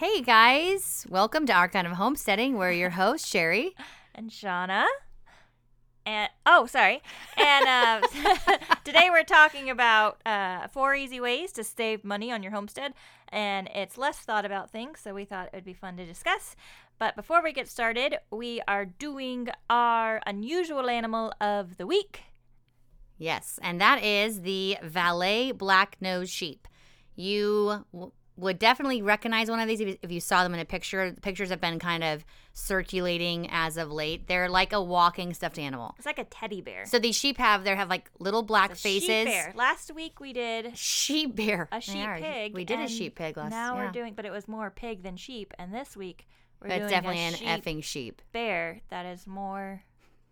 Hey guys, welcome to our kind of homesteading. We're your hosts, Sherry. and Shauna. And oh, sorry. And uh, today we're talking about uh, four easy ways to save money on your homestead, and it's less thought about things, so we thought it would be fun to discuss. But before we get started, we are doing our unusual animal of the week. Yes, and that is the valet black nose sheep. You would definitely recognize one of these if you, if you saw them in a picture. The pictures have been kind of circulating as of late. They're like a walking stuffed animal. It's like a teddy bear. So these sheep have they have like little black It's faces. Sheep bear. Last week we did Sheep bear. a sheep pig. We did a sheep pig last. Now yeah. we're doing, but it was more pig than sheep. And this week we're doing definitely a an sheep effing sheep. bear that is more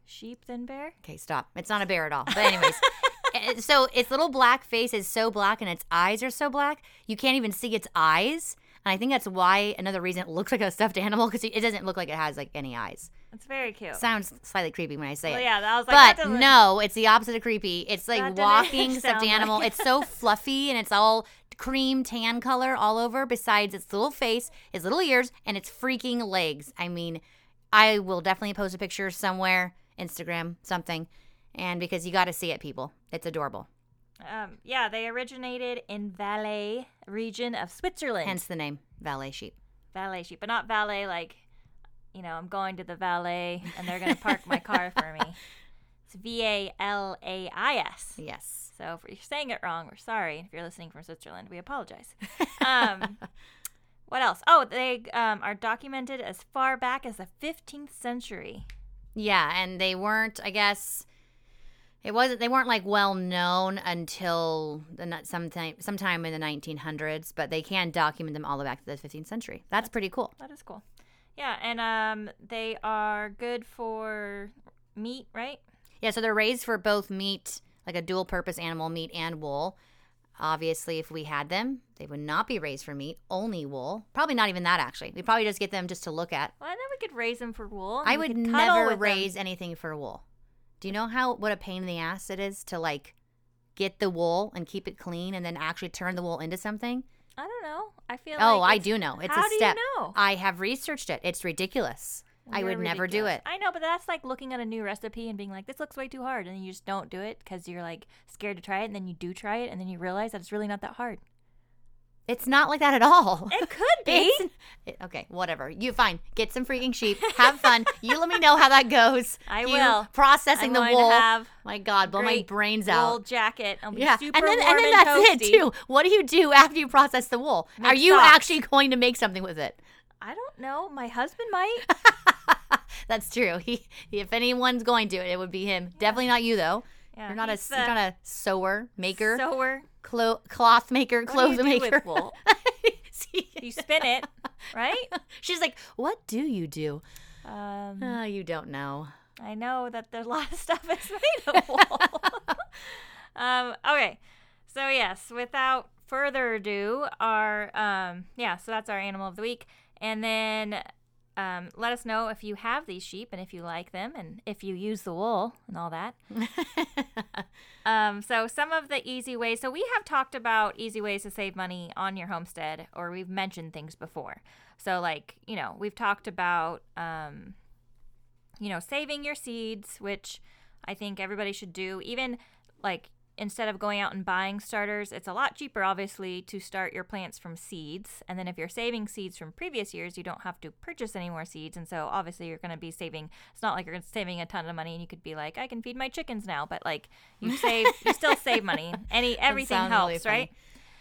sheep than bear. Okay, stop. It's not a bear at all. But anyways, Eh, so its little black face is so black and its eyes are so black you can't even see its eyes. And I think that's why another reason it looks like a stuffed animal because it doesn't look like it has like any eyes. It's very cute. Sounds slightly creepy when I say well, it. yeah, I was like, that But no, it's the opposite of creepy. It's like walking stuffed like animal. It's so fluffy and it's all cream tan color all over. Besides its little face, its little ears, and its freaking legs. I mean, I will definitely post a picture somewhere, Instagram, something, and because you got to see it, people. It's adorable. Um, yeah, they originated in Valais region of Switzerland. Hence the name Valet sheep. Valais sheep, but not valet like, you know, I'm going to the valet and they're going to park my car for me. It's V A L A I S. Yes. So if you're saying it wrong, we're sorry. If you're listening from Switzerland, we apologize. Um, what else? Oh, they um, are documented as far back as the 15th century. Yeah, and they weren't. I guess it wasn't. They weren't like well known until the sometime sometime in the 1900s. But they can document them all the way back to the 15th century. That's pretty cool. That is cool. Yeah, and um, they are good for meat, right? Yeah, so they're raised for both meat, like a dual purpose animal, meat and wool. Obviously, if we had them, they would not be raised for meat, only wool. Probably not even that, actually. We'd probably just get them just to look at. Well, and then we could raise them for wool. I would never with them. raise anything for wool. Do you know how what a pain in the ass it is to like get the wool and keep it clean and then actually turn the wool into something? I don't know. I feel. oh, like I do know. It's How a do step. you know? I have researched it. It's ridiculous. I You're would never do it. I know, but that's like looking at a new recipe and being like, "This looks way too hard," and then you just don't do it because you're like scared to try it, and then you do try it, and then you realize that it's really not that hard. It's not like that at all. It could be. It- okay, whatever. You fine. Get some freaking sheep. Have fun. you let me know how that goes. I You will. Processing I'm the wool. have my God, blow my brains out. wool jacket. I'll be Yeah, super and then warm and then and that's toasty. it too. What do you do after you process the wool? Are you socks. actually going to make something with it? I don't know. My husband might. That's true. He, if anyone's going to, it it would be him. Definitely not you though. Yeah, you're not a you're not a sewer maker, sewer. clo- cloth maker, clothes maker. with wool? See? You spin it, right? She's like, "What do you do?" Um, Oh, you don't know. I know that there's a lot of stuff is made of wool. um, okay, so yes, without further ado, our um, yeah, so that's our animal of the week, and then um, let us know if you have these sheep and if you like them and if you use the wool and all that. Um, so some of the easy ways. So we have talked about easy ways to save money on your homestead, or we've mentioned things before. So like you know we've talked about um, you know saving your seeds, which I think everybody should do. Even like instead of going out and buying starters, it's a lot cheaper, obviously, to start your plants from seeds. And then if you're saving seeds from previous years, you don't have to purchase any more seeds. And so obviously, you're going to be saving. It's not like you're saving a ton of money, and you could be like, I can feed my chickens now. But like, you save, you still save money. Any everything helps, really right?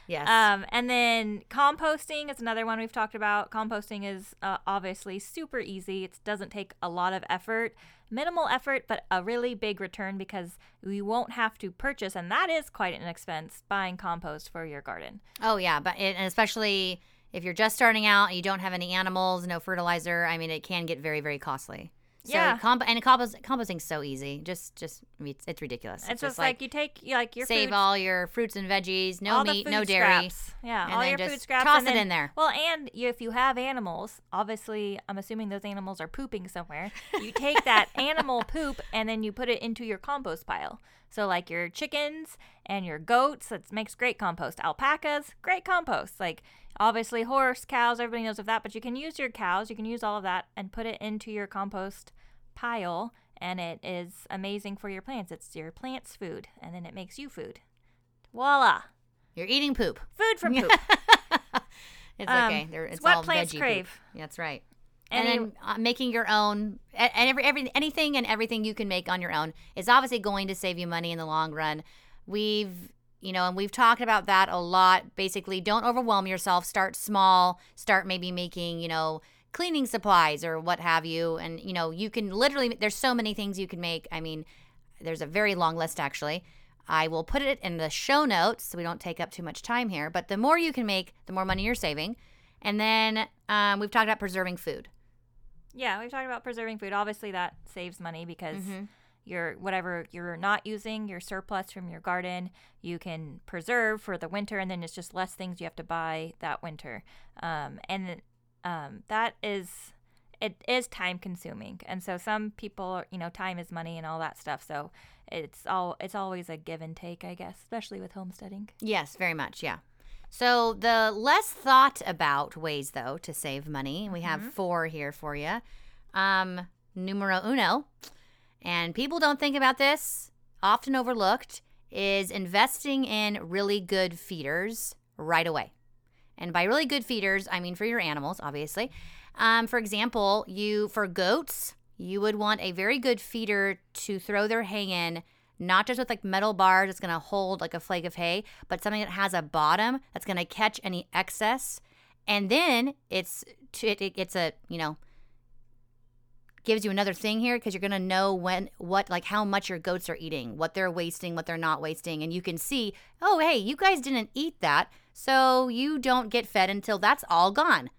Yes. Um, and then composting is another one we've talked about. Composting is uh, obviously super easy. It doesn't take a lot of effort, minimal effort, but a really big return because we won't have to purchase, and that is quite an expense buying compost for your garden. oh yeah, but it, and especially if you're just starting out, and you don't have any animals, no fertilizer. I mean, it can get very very costly. So Yeah. comp- and compost composting's so easy. Just just it's, it's ridiculous. It's, just like, you take like your save food, all your fruits and veggies, no meat, no dairy. scraps. Yeah, all your just food scraps. toss and it then- in there. Well, and you, if you have animals, obviously, I'm assuming those animals are pooping somewhere. You take that animal poop and then you put it into your compost pile. So, like your chickens and your goats, that makes great compost. Alpacas, great compost. Like, obviously, horse, cows, everybody knows of that, but you can use your cows, you can use all of that and put it into your compost pile, and it is amazing for your plants. It's your plants' food, and then it makes you food. Voila! You're eating poop. Food from poop. It's Um, okay. There, it's it's what all plants veggie crave. Poop. That's right. Any- and then uh, making your own and and every, every anything and everything you can make on your own is obviously going to save you money in the long run. We've you know, and we've talked about that a lot. Basically, don't overwhelm yourself. Start small. Start maybe making, you know, cleaning supplies or what have you. And, you know, you can literally, there's so many things you can make. I mean, there's a very long list actually. I will put it in the show notes so we don't take up too much time here. But the more you can make, the more money you're saving. And then um, we've talked about preserving food. Yeah, we've talked about preserving food. Obviously, that saves money because Mhm. your whatever you're not using, your surplus from your garden, you can preserve for the winter, and then it's just less things you have to buy that winter. Um, and um, that is it is time consuming, and so some people, you know, time is money and all that stuff. So it's all it's always a give and take, I guess, especially with homesteading. Yes, very much. Yeah. So the less thought about ways, though, to save money, we have four here for you. Um, numero uno, and people don't think about this, often overlooked, is investing in really good feeders right away. And by really good feeders, I mean for your animals, obviously. Um, for example, you for goats, you would want a very good feeder to throw their hay in, not just with like metal bars that's going to hold like a flake of hay, but something that has a bottom that's going to catch any excess. And then it's it, it, it's a you know gives you another thing here because you're going to know when what like how much your goats are eating what they're wasting what they're not wasting and you can see oh hey you guys didn't eat that so you don't get fed until that's all gone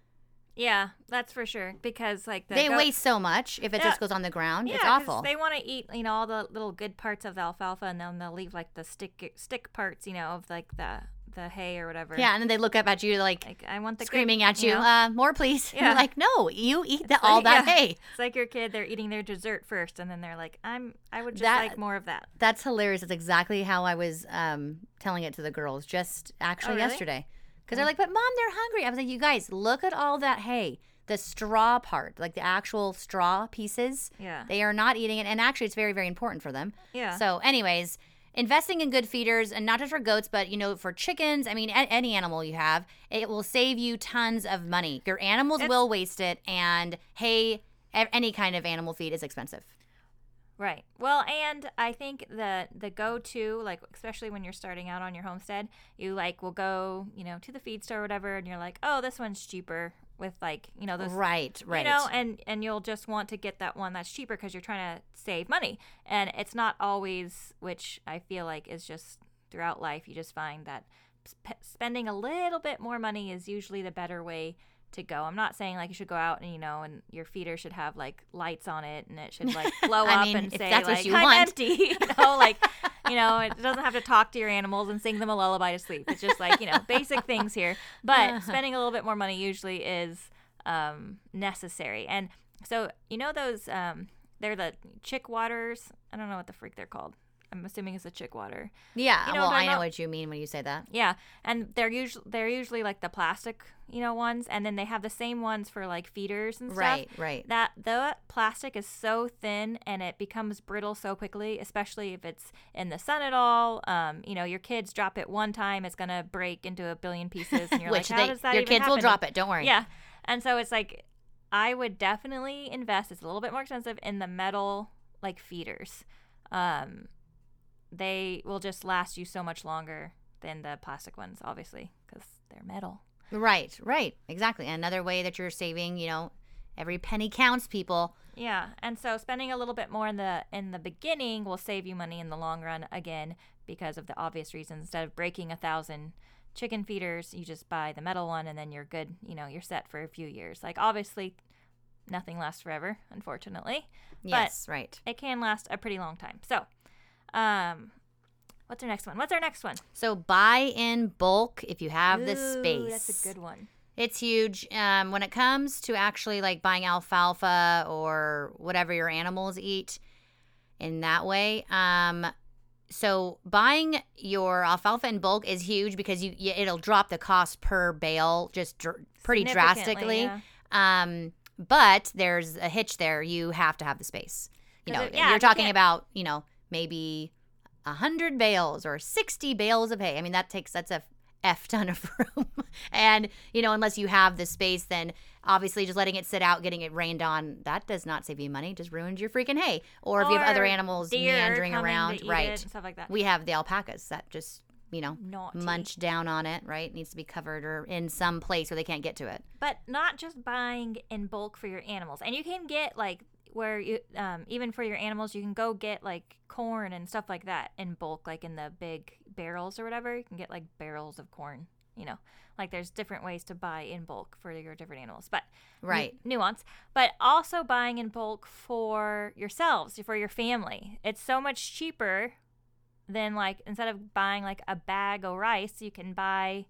Yeah, that's for sure. Because like the they goat- waste so much if it Yeah. just goes on the ground it's awful They want to eat, you know, all the little good parts of the alfalfa, and then they'll leave like the stick stick parts, you know, of like the the hay or whatever. yeah and then they look up at you like Like I want the screaming at you know? uh, more please And Yeah. you're like no you eat the, all that yeah. hay It's like your kid; they're eating their dessert first, and then they're like, "I'm, I would just That- like more of that." That's hilarious. That's exactly how I was um, telling it to the girls just actually Oh, really? yesterday. Because they're like, but mom, they're hungry. I was like, you guys, look at all that hay. The straw part, like the actual straw pieces, Yeah, they are not eating it. And actually, it's very, very important for them. yeah. So, anyways, investing in good feeders, and not just for goats, but, you know, for chickens, I mean, a- any animal you have, it will save you tons of money. Your animals It's- will waste it. And hay, e- any kind of animal feed is expensive. Right. Well, and I think the the go to like especially when you're starting out on your homestead, you like will go you know to the feed store or whatever, and you're like, oh, this one's cheaper with like you know those right, right. You know, and and you'll just want to get that one that's cheaper because you're trying to save money, and it's not always, which I feel like is just throughout life. You just find that sp- spending a little bit more money is usually the better way to go. I'm not saying like you should go out and you know, and your feeder should have like lights on it, and it should like blow up mean, and say that's what like you I'm want." empty. You know, like you know, it doesn't have to talk to your animals and sing them a lullaby to sleep. It's just like you know, basic things here. But spending a little bit more money usually is um, necessary. And so you know those um, they're the chick waters. I don't know what the freak they're called. I'm assuming it's a chick water. Yeah, You know well, I'm know what you mean when you say that. Yeah, and they're usually they're usually like the plastic, you know, ones, and then they have the same ones for like feeders and stuff. Right, right. That the plastic is so thin and it becomes brittle so quickly, especially if it's in the sun at all. Um, you know, your kids drop it one time, it's gonna break into a billion pieces, and you're Which like, how they, does that your kids will drop it. Don't worry. Yeah. And so it's like I would definitely invest. It's a little bit more expensive in the metal like feeders. Um, they will just last you so much longer than the plastic ones, obviously, because they're metal. Right, right. Exactly. Another way that you're saving, you know, every penny counts, people. Yeah, and so spending a little bit more in the in the beginning will save you money in the long run again because of the obvious reasons. Instead of breaking a thousand chicken feeders, you just buy the metal one and then you're good. You know, you're set for a few years. Like obviously, nothing lasts forever, unfortunately. Yes, right. it can last a pretty long time. So, um, what's our next one? What's our next one? So buy in bulk if you have the Ooh, space. That's a good one. It's huge. Um, when it comes to actually like buying alfalfa or whatever your animals eat in that way, um, so buying your alfalfa in bulk is huge because you, you it'll drop the cost per bale just dr- pretty drastically. yeah. Um, but there's a hitch there. You have to have the space. You know, it- yeah, you're talking can't- about you know maybe a hundred bales or sixty bales of hay. I mean that takes that's a f ton of room. and you know unless you have the space, then obviously just letting it sit out, getting it rained on, that does not save you money. Just ruins your freaking hay. Or, if you have other animals meandering around, right? stuff like that. We have the alpacas that just you know Naughty. munch down on it. Right, needs to be covered or in some place where they can't get to it. but not just buying in bulk for your animals and you can get like where you um, even for your animals you can go get like corn and stuff like that in bulk like in the big barrels or whatever. You can get like barrels of corn you know? Like there's different ways to buy in bulk for your different animals but Right. nuance. But also buying in bulk for yourselves for your family. It's so much cheaper than like instead of buying like a bag of rice you can buy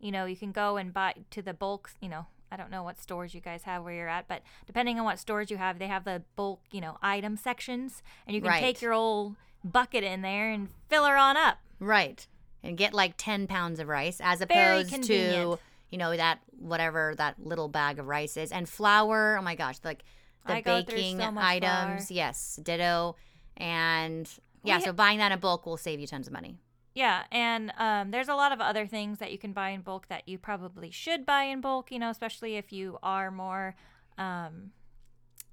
you know you can go and buy to the bulk you know i don't know what stores you guys have where you're at but depending on what stores you have they have the bulk you know item sections and you can Right. take your old bucket in there and fill her on up Right. And get like 10 pounds of rice as opposed to, you know, that whatever that little bag of rice is. And flour, oh my gosh, like the I baking so items. flour. Yes, ditto. And yeah, We- so buying that in bulk will save you tons of money. Yeah, and um, there's a lot of other things that you can buy in bulk that you probably should buy in bulk, you know, especially if you are more um,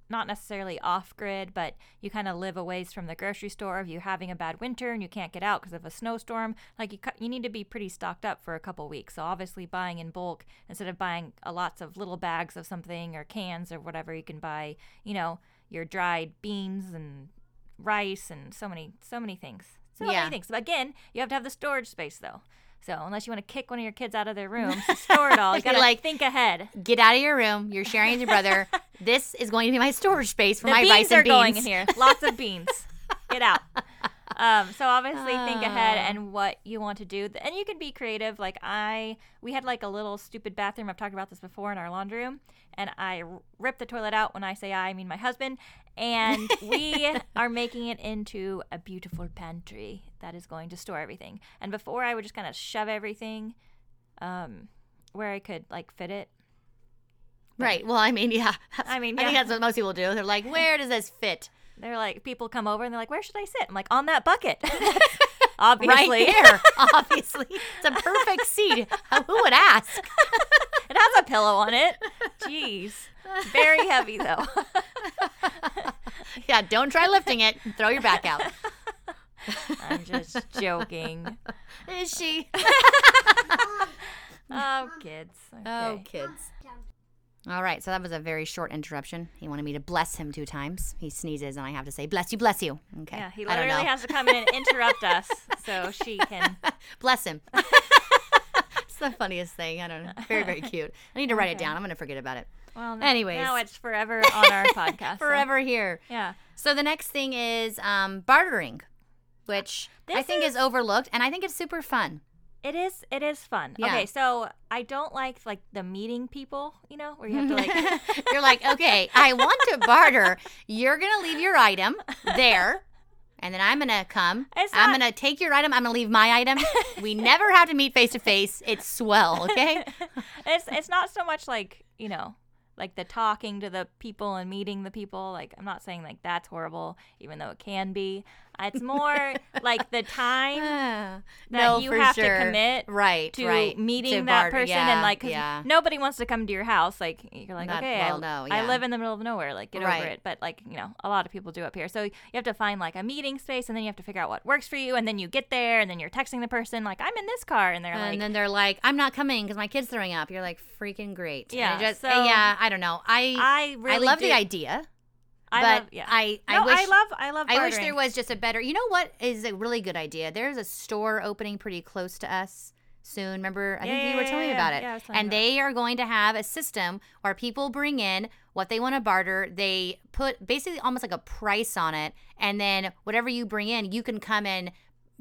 not necessarily off grid, but you kind of live a ways from the grocery store. If you're having a bad winter and you can't get out because of a snowstorm, like you, you need to be pretty stocked up for a couple weeks. So obviously, buying in bulk instead of buying lots of little bags of something or cans or whatever, you can buy, you know, your dried beans and rice and so many so many things. So Yeah. many things. But again, you have to have the storage space though. So unless you want to kick one of your kids out of their room to store it all, you gotta like, think ahead. Get out of your room. You're sharing with your brother. this is going to be my storage space for the my beans rice are beans. going in here. Lots of beans. Get out. Um, so obviously think ahead Ah. and what you want to do, and you can be creative. Like I, we had like a little stupid bathroom. I've talked about this before in our laundry room, and I ripped the toilet out. When I say I, I mean my husband, and we are making it into a beautiful pantry that is going to store everything. And before I would just kind of shove everything, um, where I could like fit it. Right. Well, I mean, yeah. I mean, I think that's what most people do. They're like, where does this fit? They're like, people come over and they're like, where should I sit? I'm like, on that bucket. Obviously. Right there. Obviously. It's a perfect seat. Who would ask? It has a pillow on it. Jeez. Very heavy, though. Yeah, don't try lifting it. Throw your back out. I'm just joking. Is she? Oh, kids. Oh, Okay. kids. All right, so that was a very short interruption. He wanted me to bless him two times. He sneezes, and I have to say, "Bless you, bless you." Okay. Yeah, he literally has to come in and interrupt us so she can. bless him. it's the funniest thing. I don't know. Very, very cute. I need to write it down. I'm gonna forget about it. Well, Anyways. now it's forever on our podcast. so- Forever here. Yeah. So the next thing is um, bartering, which I think is, is- overlooked, and I think it's super fun. It is. It is fun. Yeah. Okay, so I don't like like the meeting people. You know, where you have to like. You're like, okay, I want to barter. You're gonna leave your item there, and then I'm gonna come. It's I'm not- gonna take your item. I'm gonna leave my item. we never have to meet face to face. It's swell, okay? it's it's not so much like you know like the talking to the people and meeting the people like i'm not saying like that's horrible even though it can be it's more like the time ah, that that you have to commit right to right meeting to that barter. person Yeah, and like 'cause yeah. nobody wants to come to your house like you're like Not- okay well, I, no, I live in the middle of nowhere like get over it but like you know a lot of people do up here so you have to find like a meeting space and then you have to figure out what works for you and then you get there and then you're texting the person like i'm in this car and they're and like then they're like, "I'm not coming because my kid's throwing up." You're like, "Freaking great!" And Yeah, just, so- yeah. I don't know. I i really I love do- the idea, I but love, yeah I I no, wish I love I love I wish there was just a better. You know what is a really good idea? There's a store opening pretty close to us soon. Remember, I Yeah, think you were yeah, telling me yeah, about it. yeah, and about they are going to have a system where people bring in what they want to barter. They put basically almost like a price on it, and then whatever you bring in, you can come in.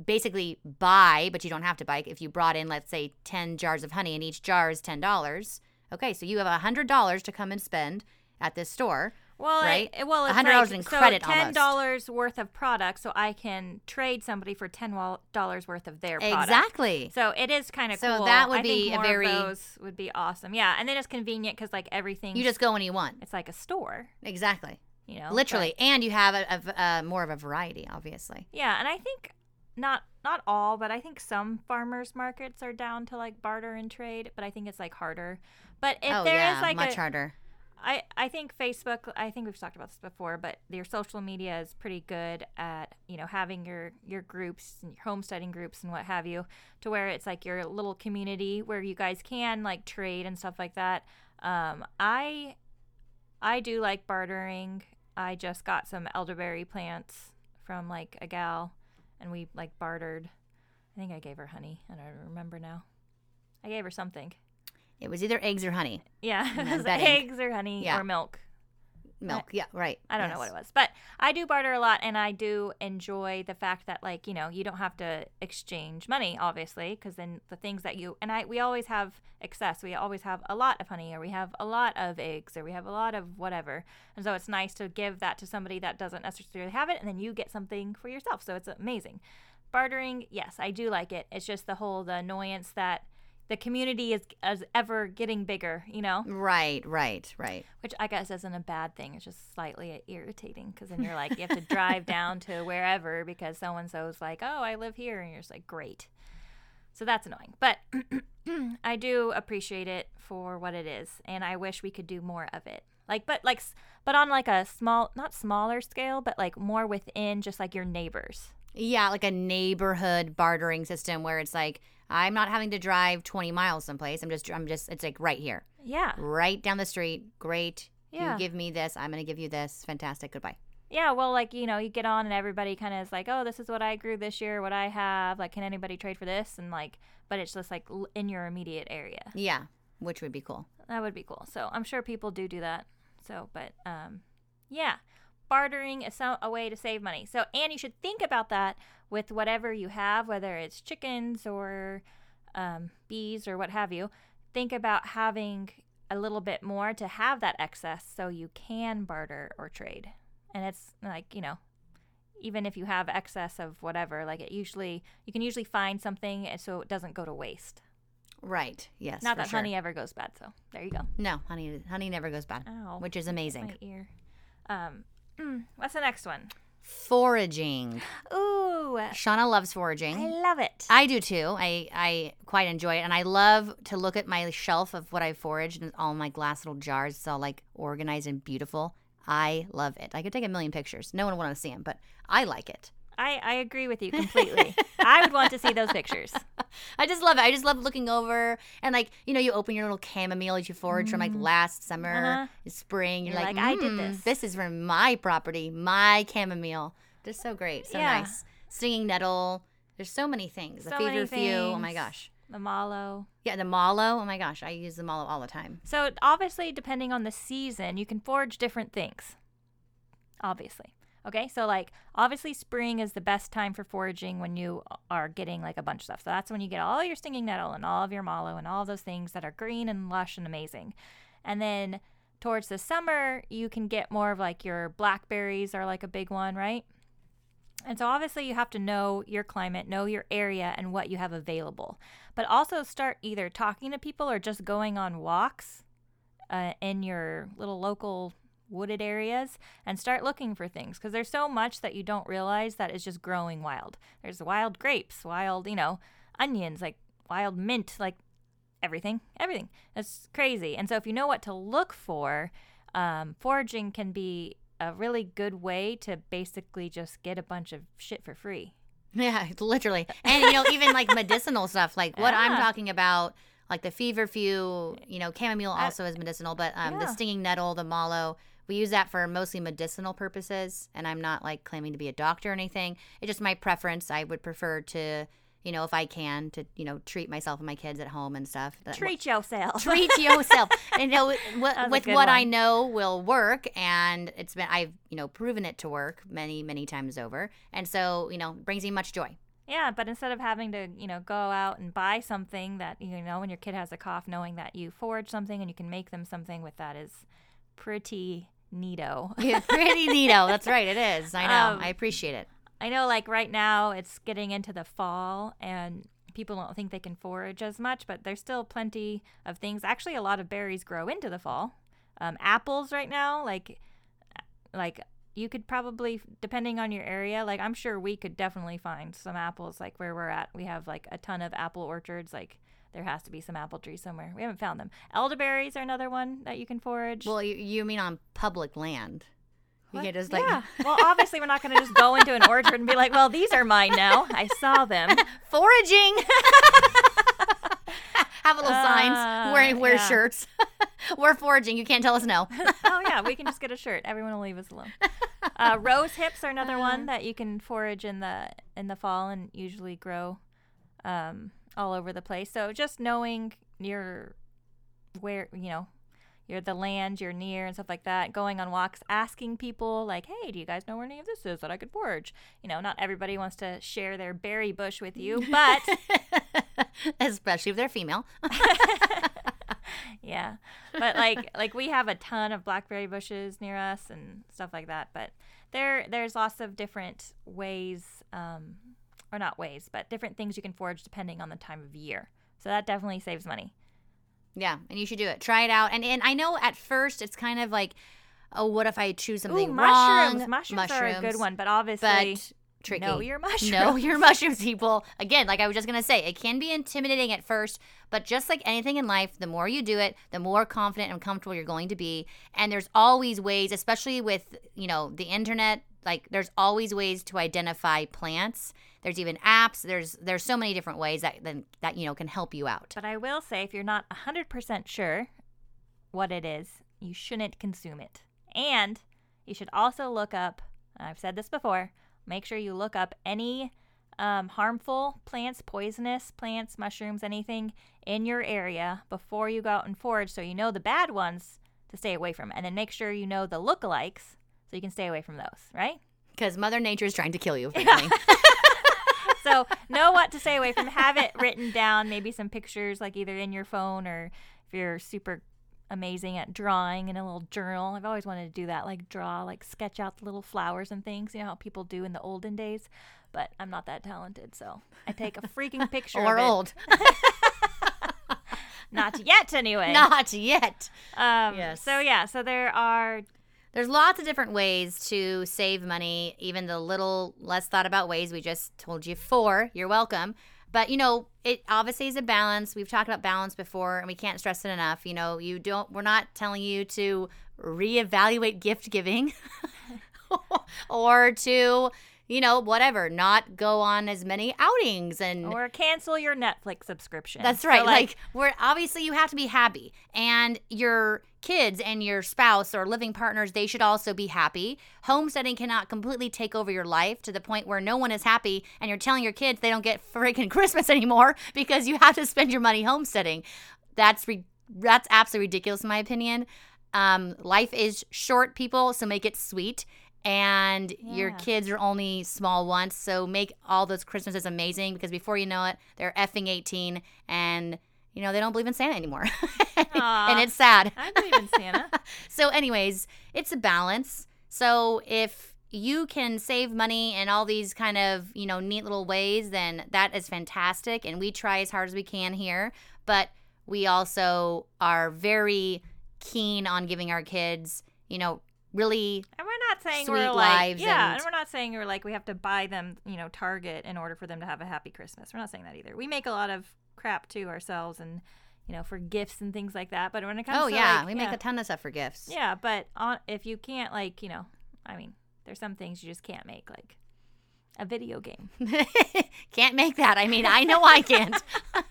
Basically, buy, but you don't have to buy. If you brought in, let's say, 10 jars of honey and each jar is $10, okay, so you have $100 to come and spend at this store. Well, right? it- well, it's $100 like, in so ten dollars worth of product, so I can trade somebody for ten dollars worth of their product. Exactly. So it is kind of So cool. that would I think be a more very- those would be awesome. Yeah, and then it's convenient because like everything You just go when you want. it's like a store, Exactly. you know, Literally, but- and you have a uh, more of a variety, obviously. yeah, and I think not not all, but I think some farmers markets are down to like barter and trade, but I think it's like harder. But if oh there is yeah, like much a, harder. I, I think Facebook I think we've talked about this before, but your social media is pretty good at, you know, having your your groups and your homesteading groups and what have you, to where it's like your little community where you guys can like trade and stuff like that. Um I I do like bartering. I just got some elderberry plants from like a gal and we like bartered. I think I gave her honey. I don't remember now. I gave her something. It was either eggs or honey, Yeah, I'm it was eggs or honey Yeah. or milk. milk. yeah, right. I don't know what it was, but I do barter a lot, and I do enjoy the fact that like you know you don't have to exchange money, obviously, because then the things that you and I we always have excess. We always have a lot of honey, or we have a lot of eggs, or we have a lot of whatever, and so it's nice to give that to somebody that doesn't necessarily have it, and then you get something for yourself. So it's amazing. Bartering, yes, I do like it. It's just the whole the annoyance that the community is, is ever getting bigger, you know Right, right, right. which I guess isn't a bad thing. It's just slightly irritating because then you're like, you have to drive down to wherever because so and so's like, oh, I live here. And you're just like, great. So that's annoying. But I do appreciate it for what it is. And I wish we could do more of it. Like, but like, but on like a small, not smaller scale, but like more within just like your neighbors. Yeah, like a neighborhood bartering system where it's like I'm not having to drive 20 miles someplace. I'm just I'm just it's like right here. Yeah. Right down the street. Great. Yeah. You give me this, I'm going to give you this. Fantastic. Goodbye. Yeah, well, like, you know, you get on and everybody kind of is like, oh, this is what I grew this year, what I have. Like, can anybody trade for this? And like, but it's just like in your immediate area. Yeah, which would be cool. That would be cool. So I'm sure people do do that. So, but um, yeah, bartering is so, a way to save money. So, and you should think about that with whatever you have, whether it's chickens or um, bees or what have you. Think about having a little bit more to have that excess so you can barter or trade. And it's like, you know, even if you have excess of whatever, like it usually, you can usually find something so it doesn't go to waste. Right. Yes. Not that sure. honey ever goes bad. So there you go. No, honey honey never goes bad, Ow. which is amazing. my ear. Um, mm, what's the next one? Foraging. Ooh, Shauna loves foraging. I love it. I do too. I, I quite enjoy it. And I love to look at my shelf of what I foraged and all my glass little jars. It's all like organized and beautiful. I love it. I could take a million pictures. No one would want to see them, but I like it. I, I agree with you completely. I would want to see those pictures. I just love it. I just love looking over and like, you know, you open your little chamomile that you foraged from like last summer, Uh-huh. spring. You're, You're like, like, "I did "Mm, this." This is from my property, my chamomile. Just so great. So Yeah. nice. Stinging nettle. There's so many things. The So many feverfew. Oh my gosh. The mallow. Yeah, the mallow. Oh my gosh, I use the mallow all the time. So obviously, depending on the season, you can forage different things. Obviously. Okay, so like obviously spring is the best time for foraging when you are getting like a bunch of stuff. So that's when you get all your stinging nettle and all of your mallow and all those things that are green and lush and amazing. And then towards the summer, you can get more of like your blackberries are like a big one, right? And so obviously you have to know your climate, know your area and what you have available. But also start either talking to people or just going on walks uh, in your little local wooded areas and start looking for things because there's so much that you don't realize that is just growing wild. There's wild grapes, wild, you know, onions, like wild mint, like everything, everything. It's crazy. And so if you know what to look for, um, foraging can be a really good way to basically just get a bunch of shit for free. Yeah, literally. And you know, even like medicinal stuff, like what I'm talking about, like the feverfew, you know, chamomile also is medicinal, but um, the stinging nettle, the mallow, we use that for mostly medicinal purposes. And I'm not like claiming to be a doctor or anything. It's just my preference. I would prefer to, you know, if I can, to you know, treat myself and my kids at home and stuff. Treat yourself. treat yourself and you know with good what i know will work and it's been i've you know proven it to work many many times over and so you know brings me much joy Yeah, but instead of having to, you know, go out and buy something that, you know, when your kid has a cough, knowing that you forage something and you can make them something with that is pretty neato. Yeah, pretty neato. That's right. It is. I know. Um, I appreciate it. I know, like right now, it's getting into the fall, and people don't think they can forage as much, but there's still plenty of things. Actually, a lot of berries grow into the fall. Um, apples right now, like, like you could probably, depending on your area, like I'm sure we could definitely find some apples. Like where we're at, we have like a ton of apple orchards. Like there has to be some apple trees somewhere. We haven't found them. Elderberries are another one that you can forage. Well, you, you mean on public land? You can just like yeah. well, obviously, we're not going to just go into an orchard and be like, "Well, these are mine now. I saw them." foraging. Have a little signs. Uh, Wear wear yeah. shirts. We're foraging. You can't tell us no. oh yeah, we can just get a shirt. Everyone will leave us alone. Uh, rose hips are another one that you can forage in the in the fall and usually grow um, all over the place. So just knowing your where you know you're the land you're near and stuff like that. Going on walks, asking people like, "Hey, do you guys know where any of this is that I could forage?" You know, not everybody wants to share their berry bush with you, but Especially if they're female. yeah but like like we have a ton of blackberry bushes near us and stuff like that but there there's lots of different ways um or not ways but different things you can forage depending on the time of year so that definitely saves money Yeah, and you should do it. Try it out. And and I know at first it's kind of like, oh, what if I choose something Ooh, wrong? mushrooms. mushrooms are a good one but obviously but tricky. know your mushrooms Know your mushrooms, people. Again, like I was just gonna say, it can be intimidating at first, but just like anything in life, the more you do it, the more confident and comfortable you're going to be. And there's always ways, especially with you know the internet. Like there's always ways to identify plants. There's even apps. There's there's so many different ways that then that you know can help you out. but i will say if you're not 100% sure what it is you shouldn't consume it and you should also look up i've said this before make sure you look up any um, harmful plants poisonous plants mushrooms anything in your area before you go out and forage so you know the bad ones to stay away from and then make sure you know the lookalikes so you can stay away from those right Because Mother Nature is trying to kill you. apparently. so know what to stay away from. Have it written down, maybe some pictures, like either in your phone or if you're super amazing at drawing in a little journal. I've always wanted to do that, like draw, like sketch out the little flowers and things. You know how people do in the olden days. But I'm not that talented, so I take a freaking picture or of old. Not yet, anyway. Not yet. Um, Yes. So yeah, so there are There's lots of different ways to save money, even the little less thought about ways we just told you four. You're welcome. But you know, it obviously is a balance. We've talked about balance before and we can't stress it enough. You know, you don't we're not telling you to reevaluate gift giving or to, you know, whatever, not go on as many outings and or cancel your Netflix subscription. That's So, right. like, we're obviously you have to be happy, and your kids and your spouse or living partners they should also be happy. Homesteading cannot completely take over your life to the point where no one is happy, and you're telling your kids they don't get freaking Christmas anymore because you have to spend your money homesteading. That's re- that's absolutely ridiculous in my opinion. Um, life is short, people, so make it sweet. And your kids are only small once, so make all those Christmases amazing because before you know it, they're effing 18 and you know they don't believe in Santa anymore. And it's sad. I believe in Santa. So, anyways, it's a balance. So, if you can save money in all these kind of, you know, neat little ways, then that is fantastic. And we try as hard as we can here. But we also are very keen on giving our kids, you know, really And we're not saying Sweet we're like yeah, and- and we're not saying we're like we have to buy them, you know, Target in order for them to have a happy Christmas. We're not saying that either. We make a lot of crap to ourselves and you know for gifts and things like that. But when it comes Oh to yeah, like, we make a ton of stuff for gifts. yeah, but on, if you can't like you know, I mean, there's some things you just can't make like a video game. can't make that. I mean, I know I can't.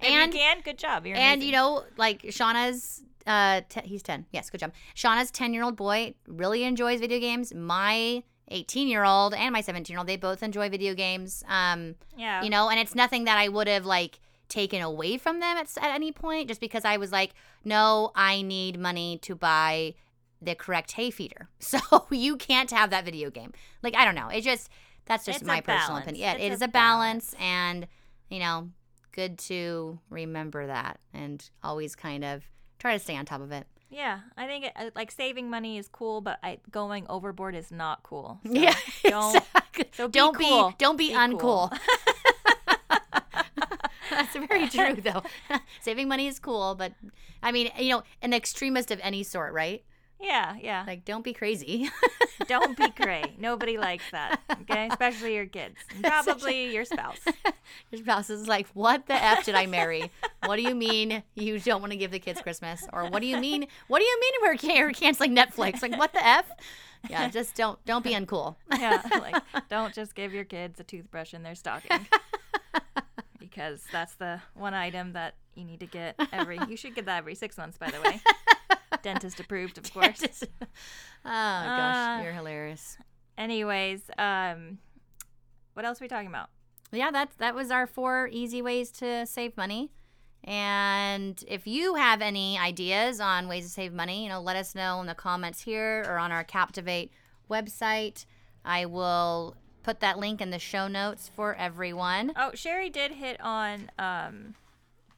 And you can, good job. You're and amazing. you know, like Shauna's uh te- he's 10. Yes, good job. Shauna's 10-year-old boy really enjoys video games. My 18-year-old and my 17-year-old, they both enjoy video games. Um, yeah, you know, and it's nothing that I would have like taken away from them at, at any point just because I was like, "No, I need money to buy the correct hay feeder." So you can't have that video game. Like, I don't know. It just that's just It's my personal balance. opinion. Yeah, It's it is a balance and, you know, good to remember that and always kind of try to stay on top of it. Yeah, I think it, uh, like saving money is cool, but I, going overboard is not cool. So yeah, don't- exactly. so be don't cool. be don't be, Be uncool. cool. That's very true, though. Saving money is cool, but I mean, you know, an extremist of any sort, right? yeah, yeah. Like, don't be crazy. Don't be cray. Nobody likes that. Okay, especially your kids, and probably your spouse. Your spouse is like, "What the f did I marry? What do you mean you don't want to give the kids Christmas? Or what do you mean? What do you mean we're can- we're canceling Netflix? Like, what the f? Yeah, just don't don't be uncool. Yeah, like don't just give your kids a toothbrush in their stocking. Because that's the one item that you need to get every. You should get that every six months, by the way. Dentist approved, of course. Just- oh gosh, Uh, you're hilarious. Anyways, um, what else are we talking about? yeah, that's that was our four easy ways to save money. And if you have any ideas on ways to save money, you know, let us know in the comments here or on our Captivate website. I will put that link in the show notes for everyone. Oh, Sherry did hit on um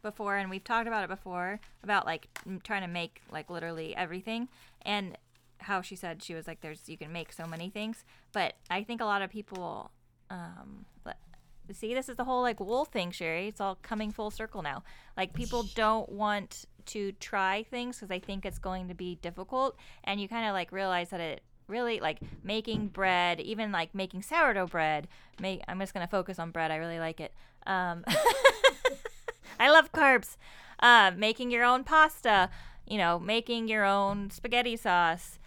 before, and we've talked about it before about like trying to make like literally everything, and how she said she was like, "There's you can make so many things," but I think a lot of people, um, see, this is the whole like wool thing, Sherry. It's all coming full circle now. Like people don't want to try things because they think it's going to be difficult, and you kind of like realize that it really like making bread, even like making sourdough bread. Make I'm just gonna focus on bread. I really like it. Um, I love carbs. Uh, making your own pasta, you know, making your own spaghetti sauce,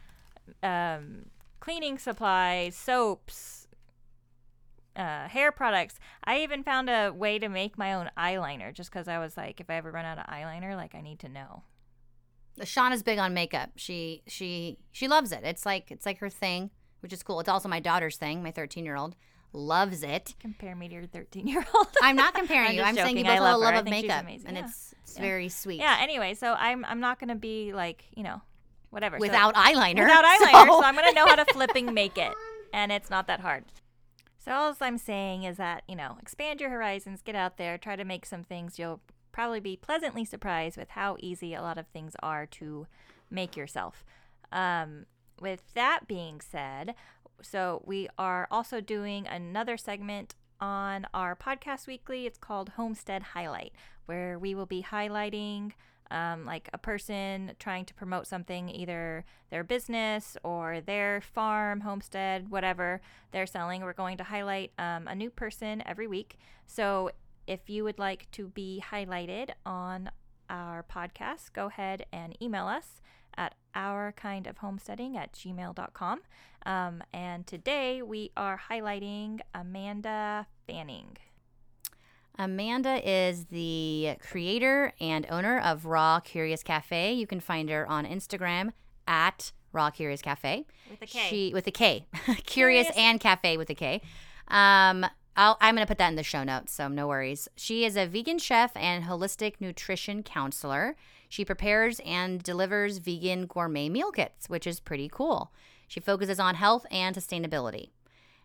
um, cleaning supplies, soaps, uh, hair products. I even found a way to make my own eyeliner just because I was like, if I ever run out of eyeliner, like I need to know. Shauna's big on makeup. She she she loves it. It's like it's like her thing, which is cool. It's also my daughter's thing. My 13 year old loves it. Compare me to your 13 year old. I'm not comparing I'm you. I'm saying you both I have a love love of makeup, amazing. and Yeah. it's it's Yeah. very sweet. yeah. Anyway, so I'm I'm not gonna be like you know, whatever. So- Without eyeliner. without eyeliner, so, So- I'm gonna know how to flipping make it, and it's not that hard. So all I'm saying is that you know, expand your horizons, get out there, try to make some things. You'll probably be pleasantly surprised with how easy a lot of things are to make yourself. Um, with that being said, so we are also doing another segment on our podcast weekly. It's called Homestead Highlight, where we will be highlighting um, like a person trying to promote something, either their business or their farm, homestead, whatever they're selling. We're going to highlight um, a new person every week. So if you would like to be highlighted on our podcast, go ahead and email us at our kind of homesteading at gmail.com. Um, and today we are highlighting Amanda Fanning. Amanda is the creator and owner of Raw Curious Cafe. You can find her on Instagram at Raw Curious Cafe. With a K. She with a K, Curious Curious. and Cafe with a K. Um, I'll, I'm going to put that in the show notes, so no worries. She is a vegan chef and holistic nutrition counselor. She prepares and delivers vegan gourmet meal kits, which is pretty cool. She focuses on health and sustainability.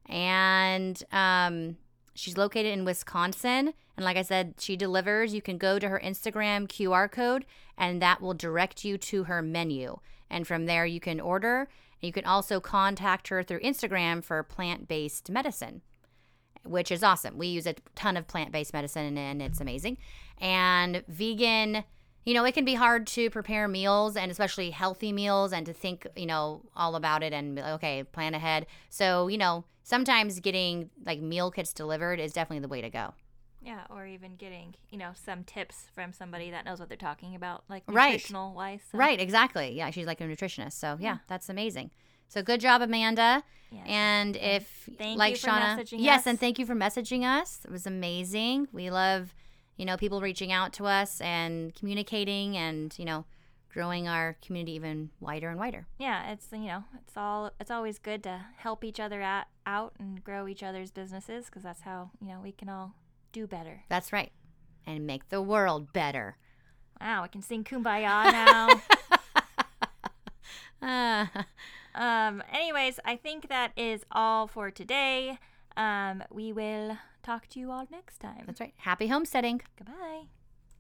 And um, she's located in Wisconsin. And like I said, she delivers. You can go to her Instagram QR code, and that will direct you to her menu. And from there, you can order. You can also contact her through Instagram for plant based medicine which is awesome. We use a ton of plant based medicine and it's amazing. And vegan, you know, it can be hard to prepare meals and especially healthy meals and to think, you know, all about it and okay, plan ahead. So, you know, sometimes getting like meal kits delivered is definitely the way to go. Yeah, or even getting, you know, some tips from somebody that knows what they're talking about, like Right. nutritional wise. so- Right, exactly. Yeah, she's like a nutritionist. So, yeah, that's amazing. So, good job, Amanda. Yes. And if, thank like Shauna, messaging yes, us. and thank you for messaging us. It was amazing. We love, you know, people reaching out to us and communicating and, you know, growing our community even wider and wider. yeah, it's you know, it's all it's always good to help each other out, out and grow each other's businesses because that's how you know we can all do better. That's right. And make the world better. Wow, I can sing "Kumbaya" now. Ah, um. Anyways, I think that is all for today. Um. We will talk to you all next time. that's right. Happy homesteading. Goodbye.